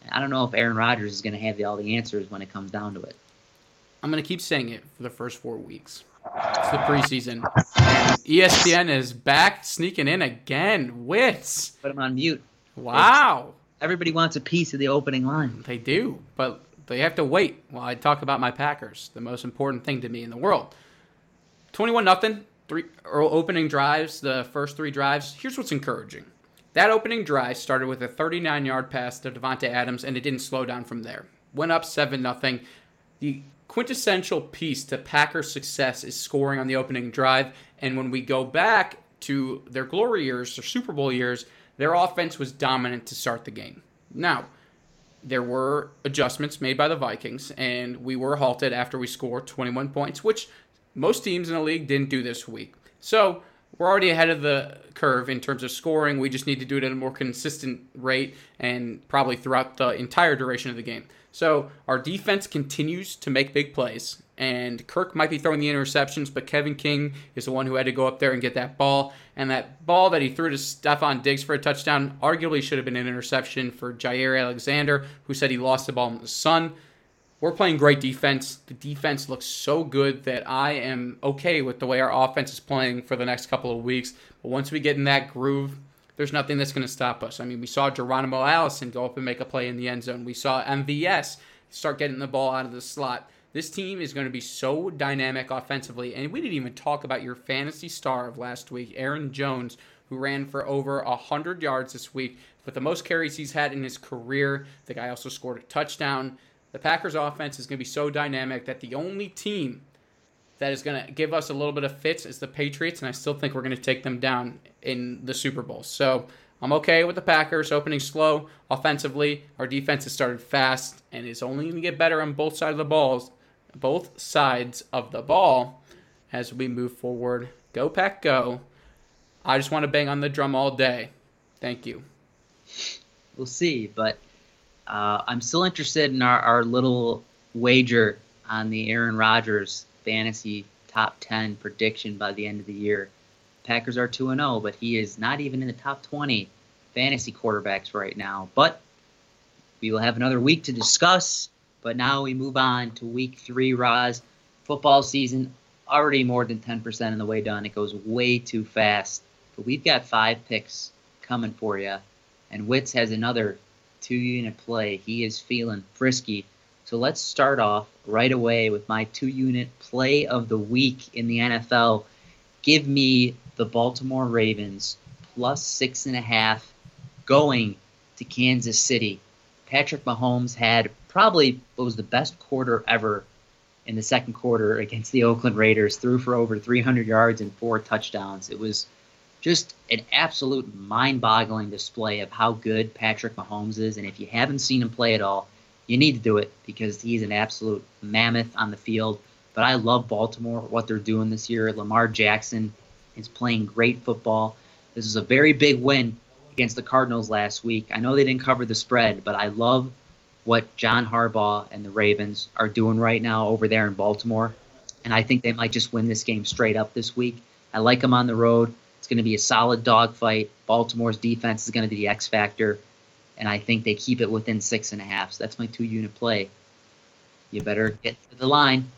D: I don't know if Aaron Rodgers is going to have the, all the answers when it comes down to it.
A: I'm going to keep saying it for the first four weeks. It's the preseason. And ESPN is back sneaking in again. Wits.
D: Put him on mute.
A: Wow.
D: Everybody wants a piece of the opening line.
A: They do, but they have to wait while I talk about my Packers, the most important thing to me in the world. 21 nothing, three opening drives, the first three drives. Here's what's encouraging. That opening drive started with a 39-yard pass to Davante Adams, and it didn't slow down from there. Went up seven nothing. The quintessential piece to Packers' success is scoring on the opening drive, and when we go back to their glory years, their Super Bowl years, their offense was dominant to start the game. Now, there were adjustments made by the Vikings, and we were halted after we scored 21 points, which most teams in the league didn't do this week. So we're already ahead of the curve in terms of scoring. We just need to do it at a more consistent rate and probably throughout the entire duration of the game. So our defense continues to make big plays, and Kirk might be throwing the interceptions, but Kevin King is the one who had to go up there and get that ball. And that ball that he threw to Stefon Diggs for a touchdown arguably should have been an interception for Jaire Alexander, who said he lost the ball in the sun. We're playing great defense. The defense looks so good that I am okay with the way our offense is playing for the next couple of weeks. But once we get in that groove, there's nothing that's going to stop us. I mean, we saw Geronimo Allison go up and make a play in the end zone. We saw MVS start getting the ball out of the slot. This team is going to be so dynamic offensively. And we didn't even talk about your fantasy star of last week, Aaron Jones, who ran for over 100 yards this week with the most carries he's had in his career. The guy also scored a touchdown. The Packers offense is going to be so dynamic that the only team that is going to give us a little bit of fits is the Patriots, and I still think we're going to take them down in the Super Bowl. So I'm okay with the Packers opening slow offensively. Our defense has started fast and is only going to get better on both sides of the balls, both sides of the ball as we move forward. Go Pack, go! I just want to bang on the drum all day. Thank you.
D: We'll see, but uh, I'm still interested in our, our little wager on the Aaron Rodgers fantasy top 10 prediction by the end of the year. Packers are 2 0, but he is not even in the top 20 fantasy quarterbacks right now. But we will have another week to discuss. But now we move on to week three, Roz. Football season already more than 10% of the way done. It goes way too fast. But we've got five picks coming for you. And Wits has another two unit play. He is feeling frisky. So let's start off right away with my two unit play of the week in the NFL. Give me the Baltimore Ravens plus six and a half going to Kansas City. Patrick Mahomes had probably what was the best quarter ever in the second quarter against the Oakland Raiders, threw for over 300 yards and four touchdowns. It was just an absolute mind boggling display of how good Patrick Mahomes is. And if you haven't seen him play at all, you need to do it because he's an absolute mammoth on the field. But I love Baltimore, what they're doing this year. Lamar Jackson is playing great football. This is a very big win against the Cardinals last week. I know they didn't cover the spread, but I love what John Harbaugh and the Ravens are doing right now over there in Baltimore. And I think they might just win this game straight up this week. I like them on the road. It's going to be a solid dogfight. Baltimore's defense is going to be the X factor, and I think they keep it within six and a half. So that's my two unit play. You better get to the line.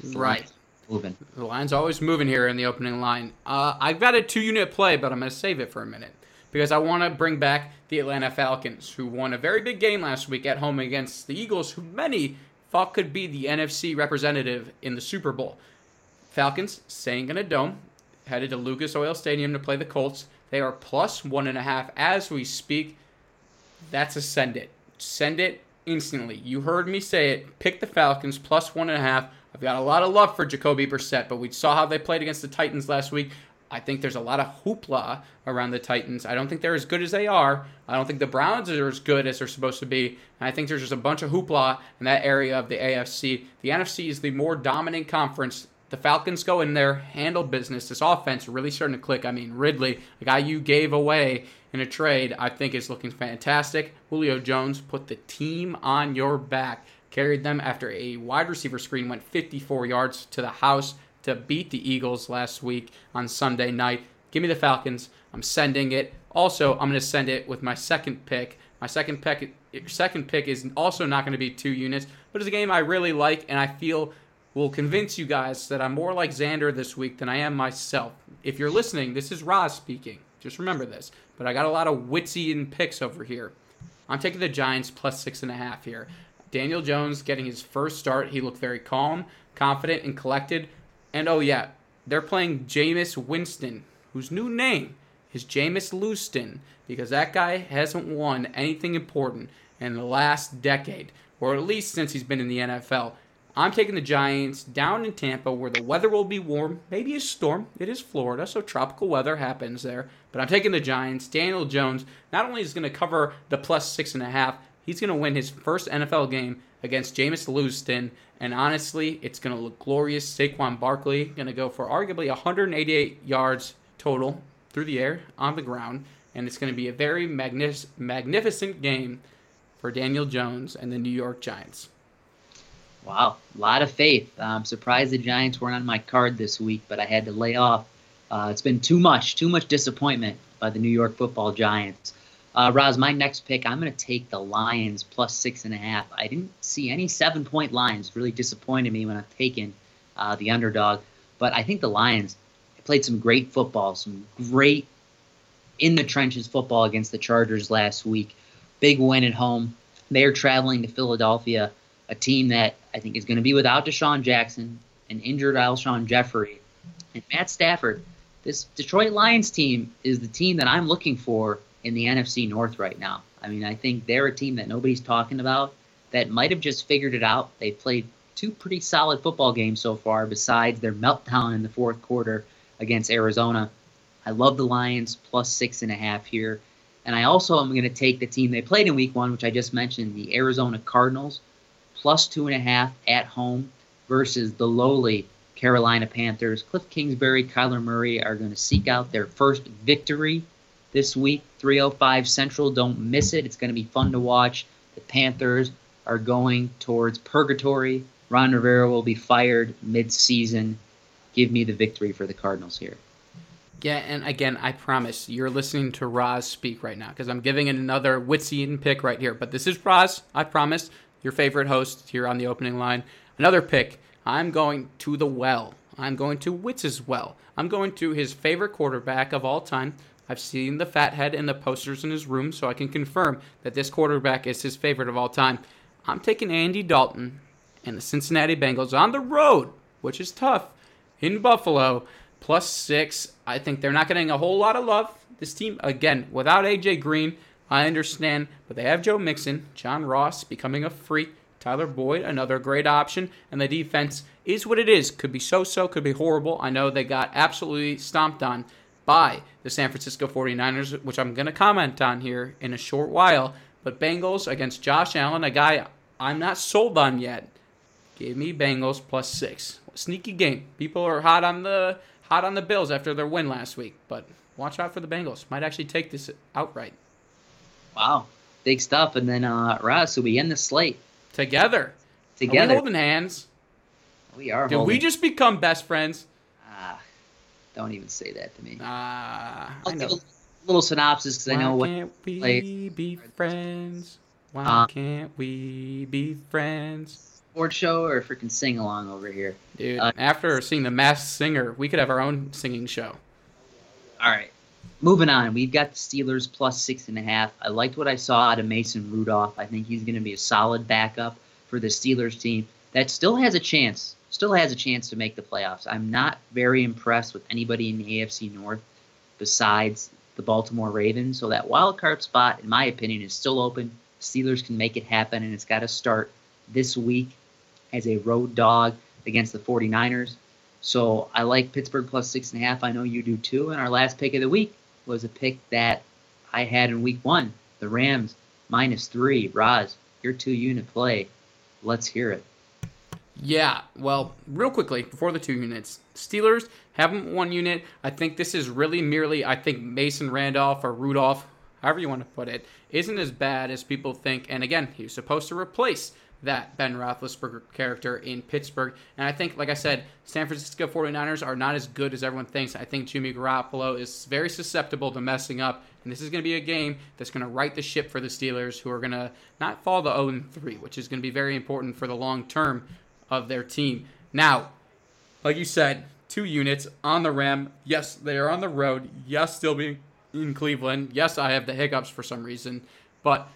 D: the
A: Right.
D: line's Moving.
A: The line's always moving here in the opening line. Uh, I've got a two unit play, but I'm going to save it for a minute because I want to bring back the Atlanta Falcons, who won a very big game last week at home against the Eagles, who many thought could be the NFC representative in the Super Bowl. Falcons staying in a dome, headed to Lucas Oil Stadium to play the Colts. They are plus one and a half as we speak. That's a send it. Send it instantly. You heard me say it. Pick the Falcons plus one and a half I've got a lot of love for Jacoby Brissett, but we saw how they played against the Titans last week. I think there's a lot of hoopla around the Titans. I don't think they're as good as they are. I don't think the Browns are as good as they're supposed to be. And I think there's just a bunch of hoopla in that area of the AFC. The NFC is the more dominant conference. The Falcons go in there, handle business. This offense really starting to click. I mean, Ridley, the guy you gave away in a trade, I think is looking fantastic. Julio Jones put the team on your back, carried them after a wide receiver screen went 54 yards to the house to beat the Eagles last week on Sunday night. Give me the Falcons. I'm sending it. Also, I'm going to send it with my second pick. My second pick, second pick is also not going to be two units, but it's a game I really like, and I feel will convince you guys that I'm more like Xander this week than I am myself. If you're listening, this is Roz speaking. Just remember this. But I got a lot of witsy and picks over here. I'm taking the Giants plus six and a half here. Daniel Jones getting his first start. He looked very calm, confident, and collected. And oh yeah, they're playing Jameis Winston, whose new name is Jameis Luston, because that guy hasn't won anything important in the last decade, or at least since he's been in the NFL. I'm taking the Giants down in Tampa where the weather will be warm, maybe a storm. It is Florida, so tropical weather happens there. But I'm taking the Giants. Daniel Jones not only is going to cover the plus six and a half, he's going to win his first NFL game against Jameis Luston. And honestly, it's going to look glorious. Saquon Barkley going to go for arguably 188 yards total through the air, on the ground. And it's going to be a very magnific- magnificent game for Daniel Jones and the New York Giants.
D: Wow, a lot of faith. I'm surprised the Giants weren't on my card this week, but I had to lay off. Uh, it's been too much, too much disappointment by the New York Football Giants. Uh, Roz, my next pick, I'm going to take the Lions plus six and a half. I didn't see any seven point lines. Really disappointed me when I've taken uh, the underdog. But I think the Lions played some great football, some great in the trenches football against the Chargers last week. Big win at home. They're traveling to Philadelphia, a team that I think is going to be without DeSean Jackson, an injured Alshon Jeffery, and Matt Stafford. This Detroit Lions team is the team that I'm looking for in the NFC North right now. I mean, I think they're a team that nobody's talking about that might have just figured it out. They played two pretty solid football games so far, besides their meltdown in the fourth quarter against Arizona. I love the Lions plus six and a half here. And I also am going to take the team they played in week one, which I just mentioned, the Arizona Cardinals, plus two and a half at home versus the lowly Carolina Panthers. Kliff Kingsbury, Kyler Murray are going to seek out their first victory this week, 305 Central. Don't miss it. It's going to be fun to watch. The Panthers are going towards purgatory. Ron Rivera will be fired mid-season. Give me the victory for the Cardinals here.
A: Yeah, and again, I promise you're listening to Roz speak right now because I'm giving it another Witsian pick right here. But this is Roz, I promise, your favorite host here on the opening line. Another pick. I'm going to the well. I'm going to Wits's well. I'm going to his favorite quarterback of all time. I've seen the fat head in the posters in his room, so I can confirm that this quarterback is his favorite of all time. I'm taking Andy Dalton and the Cincinnati Bengals on the road, which is tough, in Buffalo, plus six. I think they're not getting a whole lot of love. This team, again, without AJ Green, I understand, but they have Joe Mixon, John Ross becoming a freak, Tyler Boyd, another great option, and the defense is what it is. Could be so so, could be horrible. I know they got absolutely stomped on by the San Francisco 49ers, which I'm going to comment on here in a short while. But Bengals against Josh Allen, a guy I'm not sold on yet. Give me Bengals plus six. Sneaky game. People are hot on the hot on the Bills after their win last week, but watch out for the Bengals. Might actually take this outright.
D: Wow, big stuff. And then uh, Ross, so we end the slate
A: Together.
D: together.
A: Holding hands?
D: We are.
A: Did
D: holding-
A: we just become best friends?
D: Ah, don't even say that to me.
A: Ah,
D: I'll
A: I know.
D: a little synopsis because I know
A: Why
D: what.
A: can't we
D: play-
A: be friends? Why
D: Uh,
A: can't we be friends?
D: sports show or freaking sing along over here.
A: Dude,
D: Uh,
A: after seeing the Masked Singer, we could have our own singing show.
D: All right. Moving on, we've got the Steelers plus six and a half. I liked what I saw out of Mason Rudolph. I think he's going to be a solid backup for the Steelers team that still has a chance, still has a chance to make the playoffs. I'm not very impressed with anybody in the AFC North besides the Baltimore Ravens. So that wild card spot, in my opinion, is still open. Steelers can make it happen, and it's got to start this week as a road dog against the 49ers. So I like Pittsburgh plus six and a half. I know you do too. And our last pick of the week was a pick that I had in week one the Rams minus three. Roz, your two unit play. Let's hear it.
A: Yeah, well, real quickly before the two units, Steelers haven't one unit. I think this is really merely. I think Mason Randolph or Rudolph, however you want to put it, isn't as bad as people think. And again, he was supposed to replace that Ben Roethlisberger character in Pittsburgh. And I think, like I said, San Francisco 49ers are not as good as everyone thinks. I think Jimmy Garoppolo is very susceptible to messing up. And this is going to be a game that's going to right the ship for the Steelers, who are going to not fall to 0 3, which is going to be very important for the long term of their team. Now, like you said, two units on the Ram. Yes, they are on the road. Yes, still being in Cleveland. Yes, I have the hiccups for some reason. But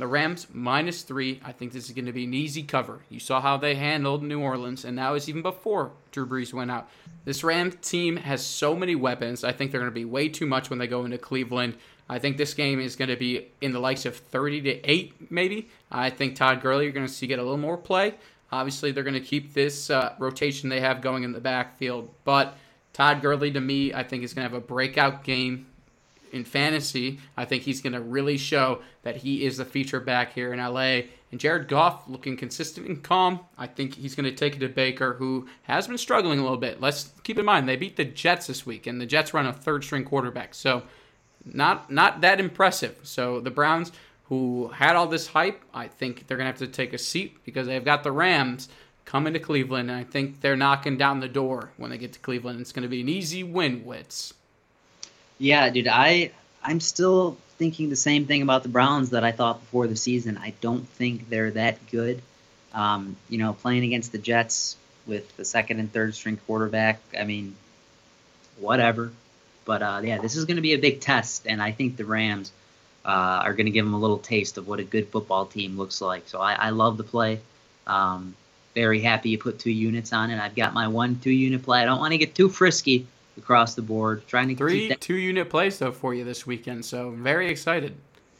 A: the Rams minus three. I think this is going to be an easy cover. You saw how they handled New Orleans, and that was even before Drew Brees went out. This Ram team has so many weapons. I think they're going to be way too much when they go into Cleveland. I think this game is going to be in the likes of 30 to 8, maybe. I think Todd Gurley, you're going to see get a little more play. Obviously, they're going to keep this uh, rotation they have going in the backfield. But Todd Gurley, to me, I think is going to have a breakout game in fantasy. I think he's going to really show that he is the feature back here in LA. And Jared Goff looking consistent and calm. I think he's going to take it to Baker, who has been struggling a little bit. Let's keep in mind they beat the Jets this week, and the Jets run a third string quarterback, so not not that impressive. So the Browns, who had all this hype, I think they're going to have to take a seat because they've got the Rams coming to Cleveland, and I think they're knocking down the door when they get to Cleveland. It's going to be an easy win, Wits.
D: Yeah, dude, I I'm still thinking the same thing about the Browns that I thought before the season. I don't think they're that good. Um, you know, playing against the Jets with the second and third string quarterback. I mean, whatever. But uh, yeah, this is going to be a big test, and I think the Rams uh, are going to give them a little taste of what a good football team looks like. So I, I love the play. Um, very happy you put two units on it. I've got my one two unit play. I don't want to get too frisky across the board. Trying to
A: Three two unit plays though for you this weekend, so very excited.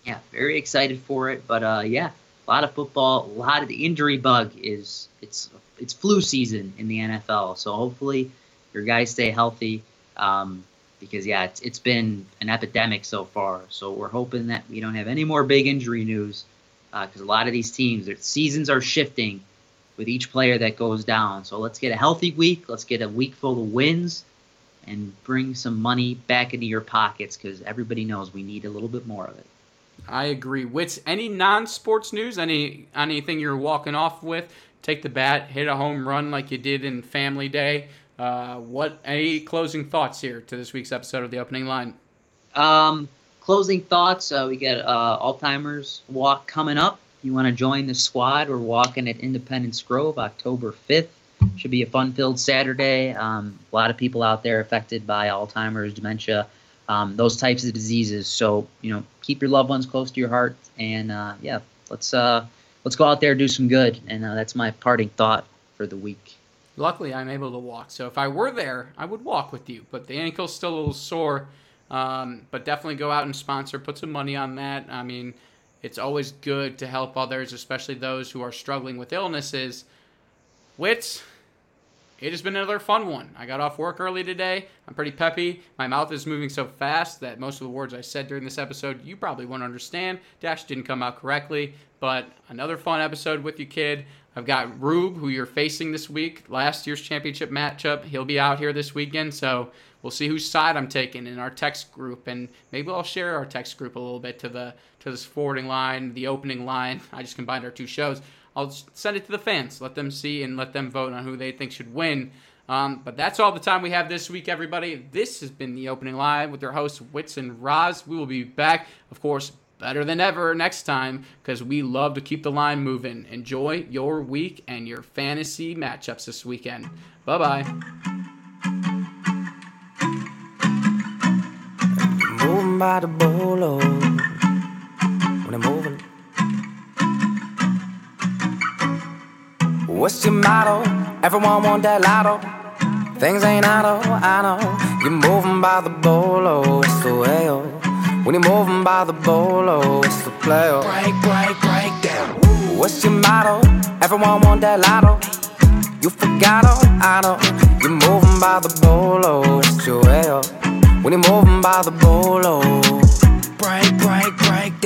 D: yeah, very excited for it. But uh, yeah, a lot of football. A lot of the injury bug is it's it's flu season in the NFL. So hopefully your guys stay healthy. Um, because yeah, it's it's been an epidemic so far. So we're hoping that we don't have any more big injury news because a lot of these teams, their seasons are shifting with each player that goes down. So let's get a healthy week. Let's get a week full of wins and bring some money back into your pockets because everybody knows we need a little bit more of it.
A: I agree. Wits, any non-sports news? Any anything you're walking off with? Take the bat, hit a home run like you did in Family Day. Uh, what? Any closing thoughts here to this week's episode of the opening line?
D: Um, closing thoughts. Uh, we got uh, Alzheimer's Walk coming up. You want to join the squad? We're walking at Independence Grove October 5th. Should be a fun-filled Saturday. Um, a lot of people out there affected by Alzheimer's, dementia, um, those types of diseases. So you know, keep your loved ones close to your heart, and uh, yeah, let's uh, let's go out there do some good. And uh, that's my parting thought for the week.
A: Luckily, I'm able to walk. So if I were there, I would walk with you. But the ankle's still a little sore. Um, but definitely go out and sponsor. Put some money on that. I mean, it's always good to help others, especially those who are struggling with illnesses. Wits, it has been another fun one. I got off work early today. I'm pretty peppy. My mouth is moving so fast that most of the words I said during this episode you probably won't understand. Dash didn't come out correctly, but another fun episode with you, kid. I've got Rube, who you're facing this week, last year's championship matchup. He'll be out here this weekend, so we'll see whose side I'm taking in our text group, and maybe I'll share our text group a little bit to the to this forwarding line, the opening line. <laughs> I just combined our two shows. I'll send it to the fans, let them see and let them vote on who they think should win. Um, but that's all the time we have this week, everybody. This has been the opening live with your hosts, Wits and Roz. We will be back, of course, better than ever next time because we love to keep the line moving. Enjoy your week and your fantasy matchups this weekend. Bye bye.
E: By the bolo when I'm moving. What's your motto? Everyone want that lotto. Things ain't auto, I know. You're moving by the bolo, it's the way, oh. When you're moving by the bolo, it's the play, oh.
C: Break, break, break down.
E: What's your motto? Everyone want that lotto. You forgot all I know. You're moving by the bolo. It's your way oh. When you're moving by the bolo.
C: Break, break, break.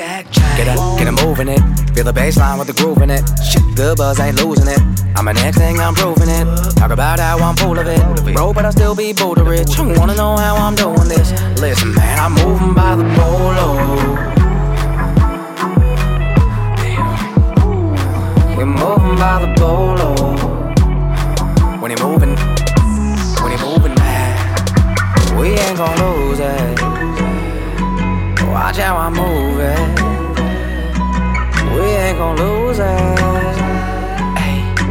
E: Get up, get a moving it. Feel the bass line with the groove in it. Shit, good buzz, ain't losing it. I'm an next thing, I'm proving it. Talk about how I'm full of it. Bro, but I still be Boulder rich. You wanna know how I'm doing this? Listen, man, I'm moving by the bolo. We're moving by the bolo. When you're moving, when you're moving, man, we ain't gon' lose it. Watch how I move it. We ain't gon' lose it.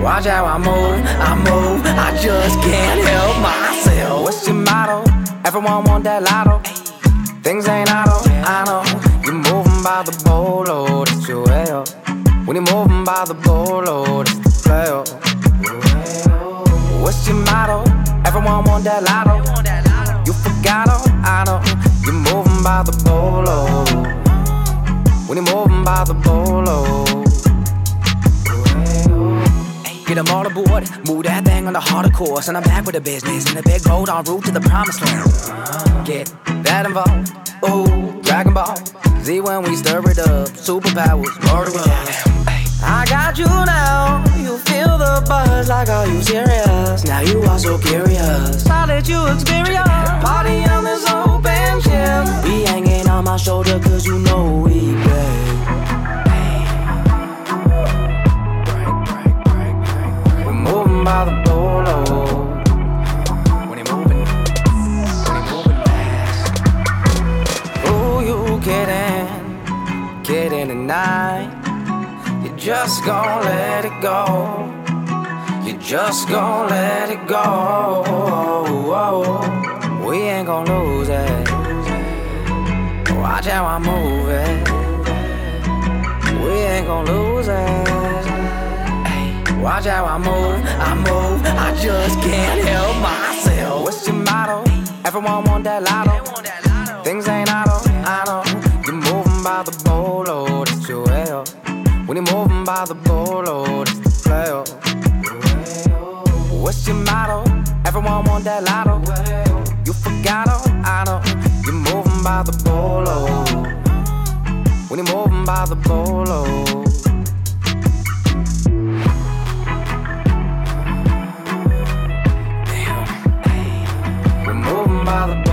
E: Watch how I move, I move. I just can't help myself. What's your motto? Everyone want that lotto. Things ain't auto, I know. You're moving by the bolo, that's your way up. When you're moving by the bolo, that's the play up. What's your motto? Everyone want that lotto. You forgot I know. You're moving by the bolo. When moving by the bolo. Get them all aboard, move that thing on the harder course, and I'm back with the business in the big road en route to the promised land. Get that involved, ooh, Dragon Ball Z when we stir it up, superpowers, murder. I got you now, you feel the buzz like are you serious? Now you are so curious. I'll let you experience. Party on this open gym. Be hanging on my shoulder cause you know we play. We're moving by the bolo. Oh, you're moving, when just gon' let it go. You just gon' let it go. We ain't gon' lose it. Watch how I move it. We ain't gon' lose it. Watch how I move, I move. I just can't help myself. What's your motto? Everyone want that lotto. Things ain't auto, I know. You're moving by the bolo, that's your way up. When you're moving by the bolo, that's the play. What's your motto? Everyone want that lotto. You forgot all I know. You're moving by the bolo. When you're moving by the bolo. We're moving by the.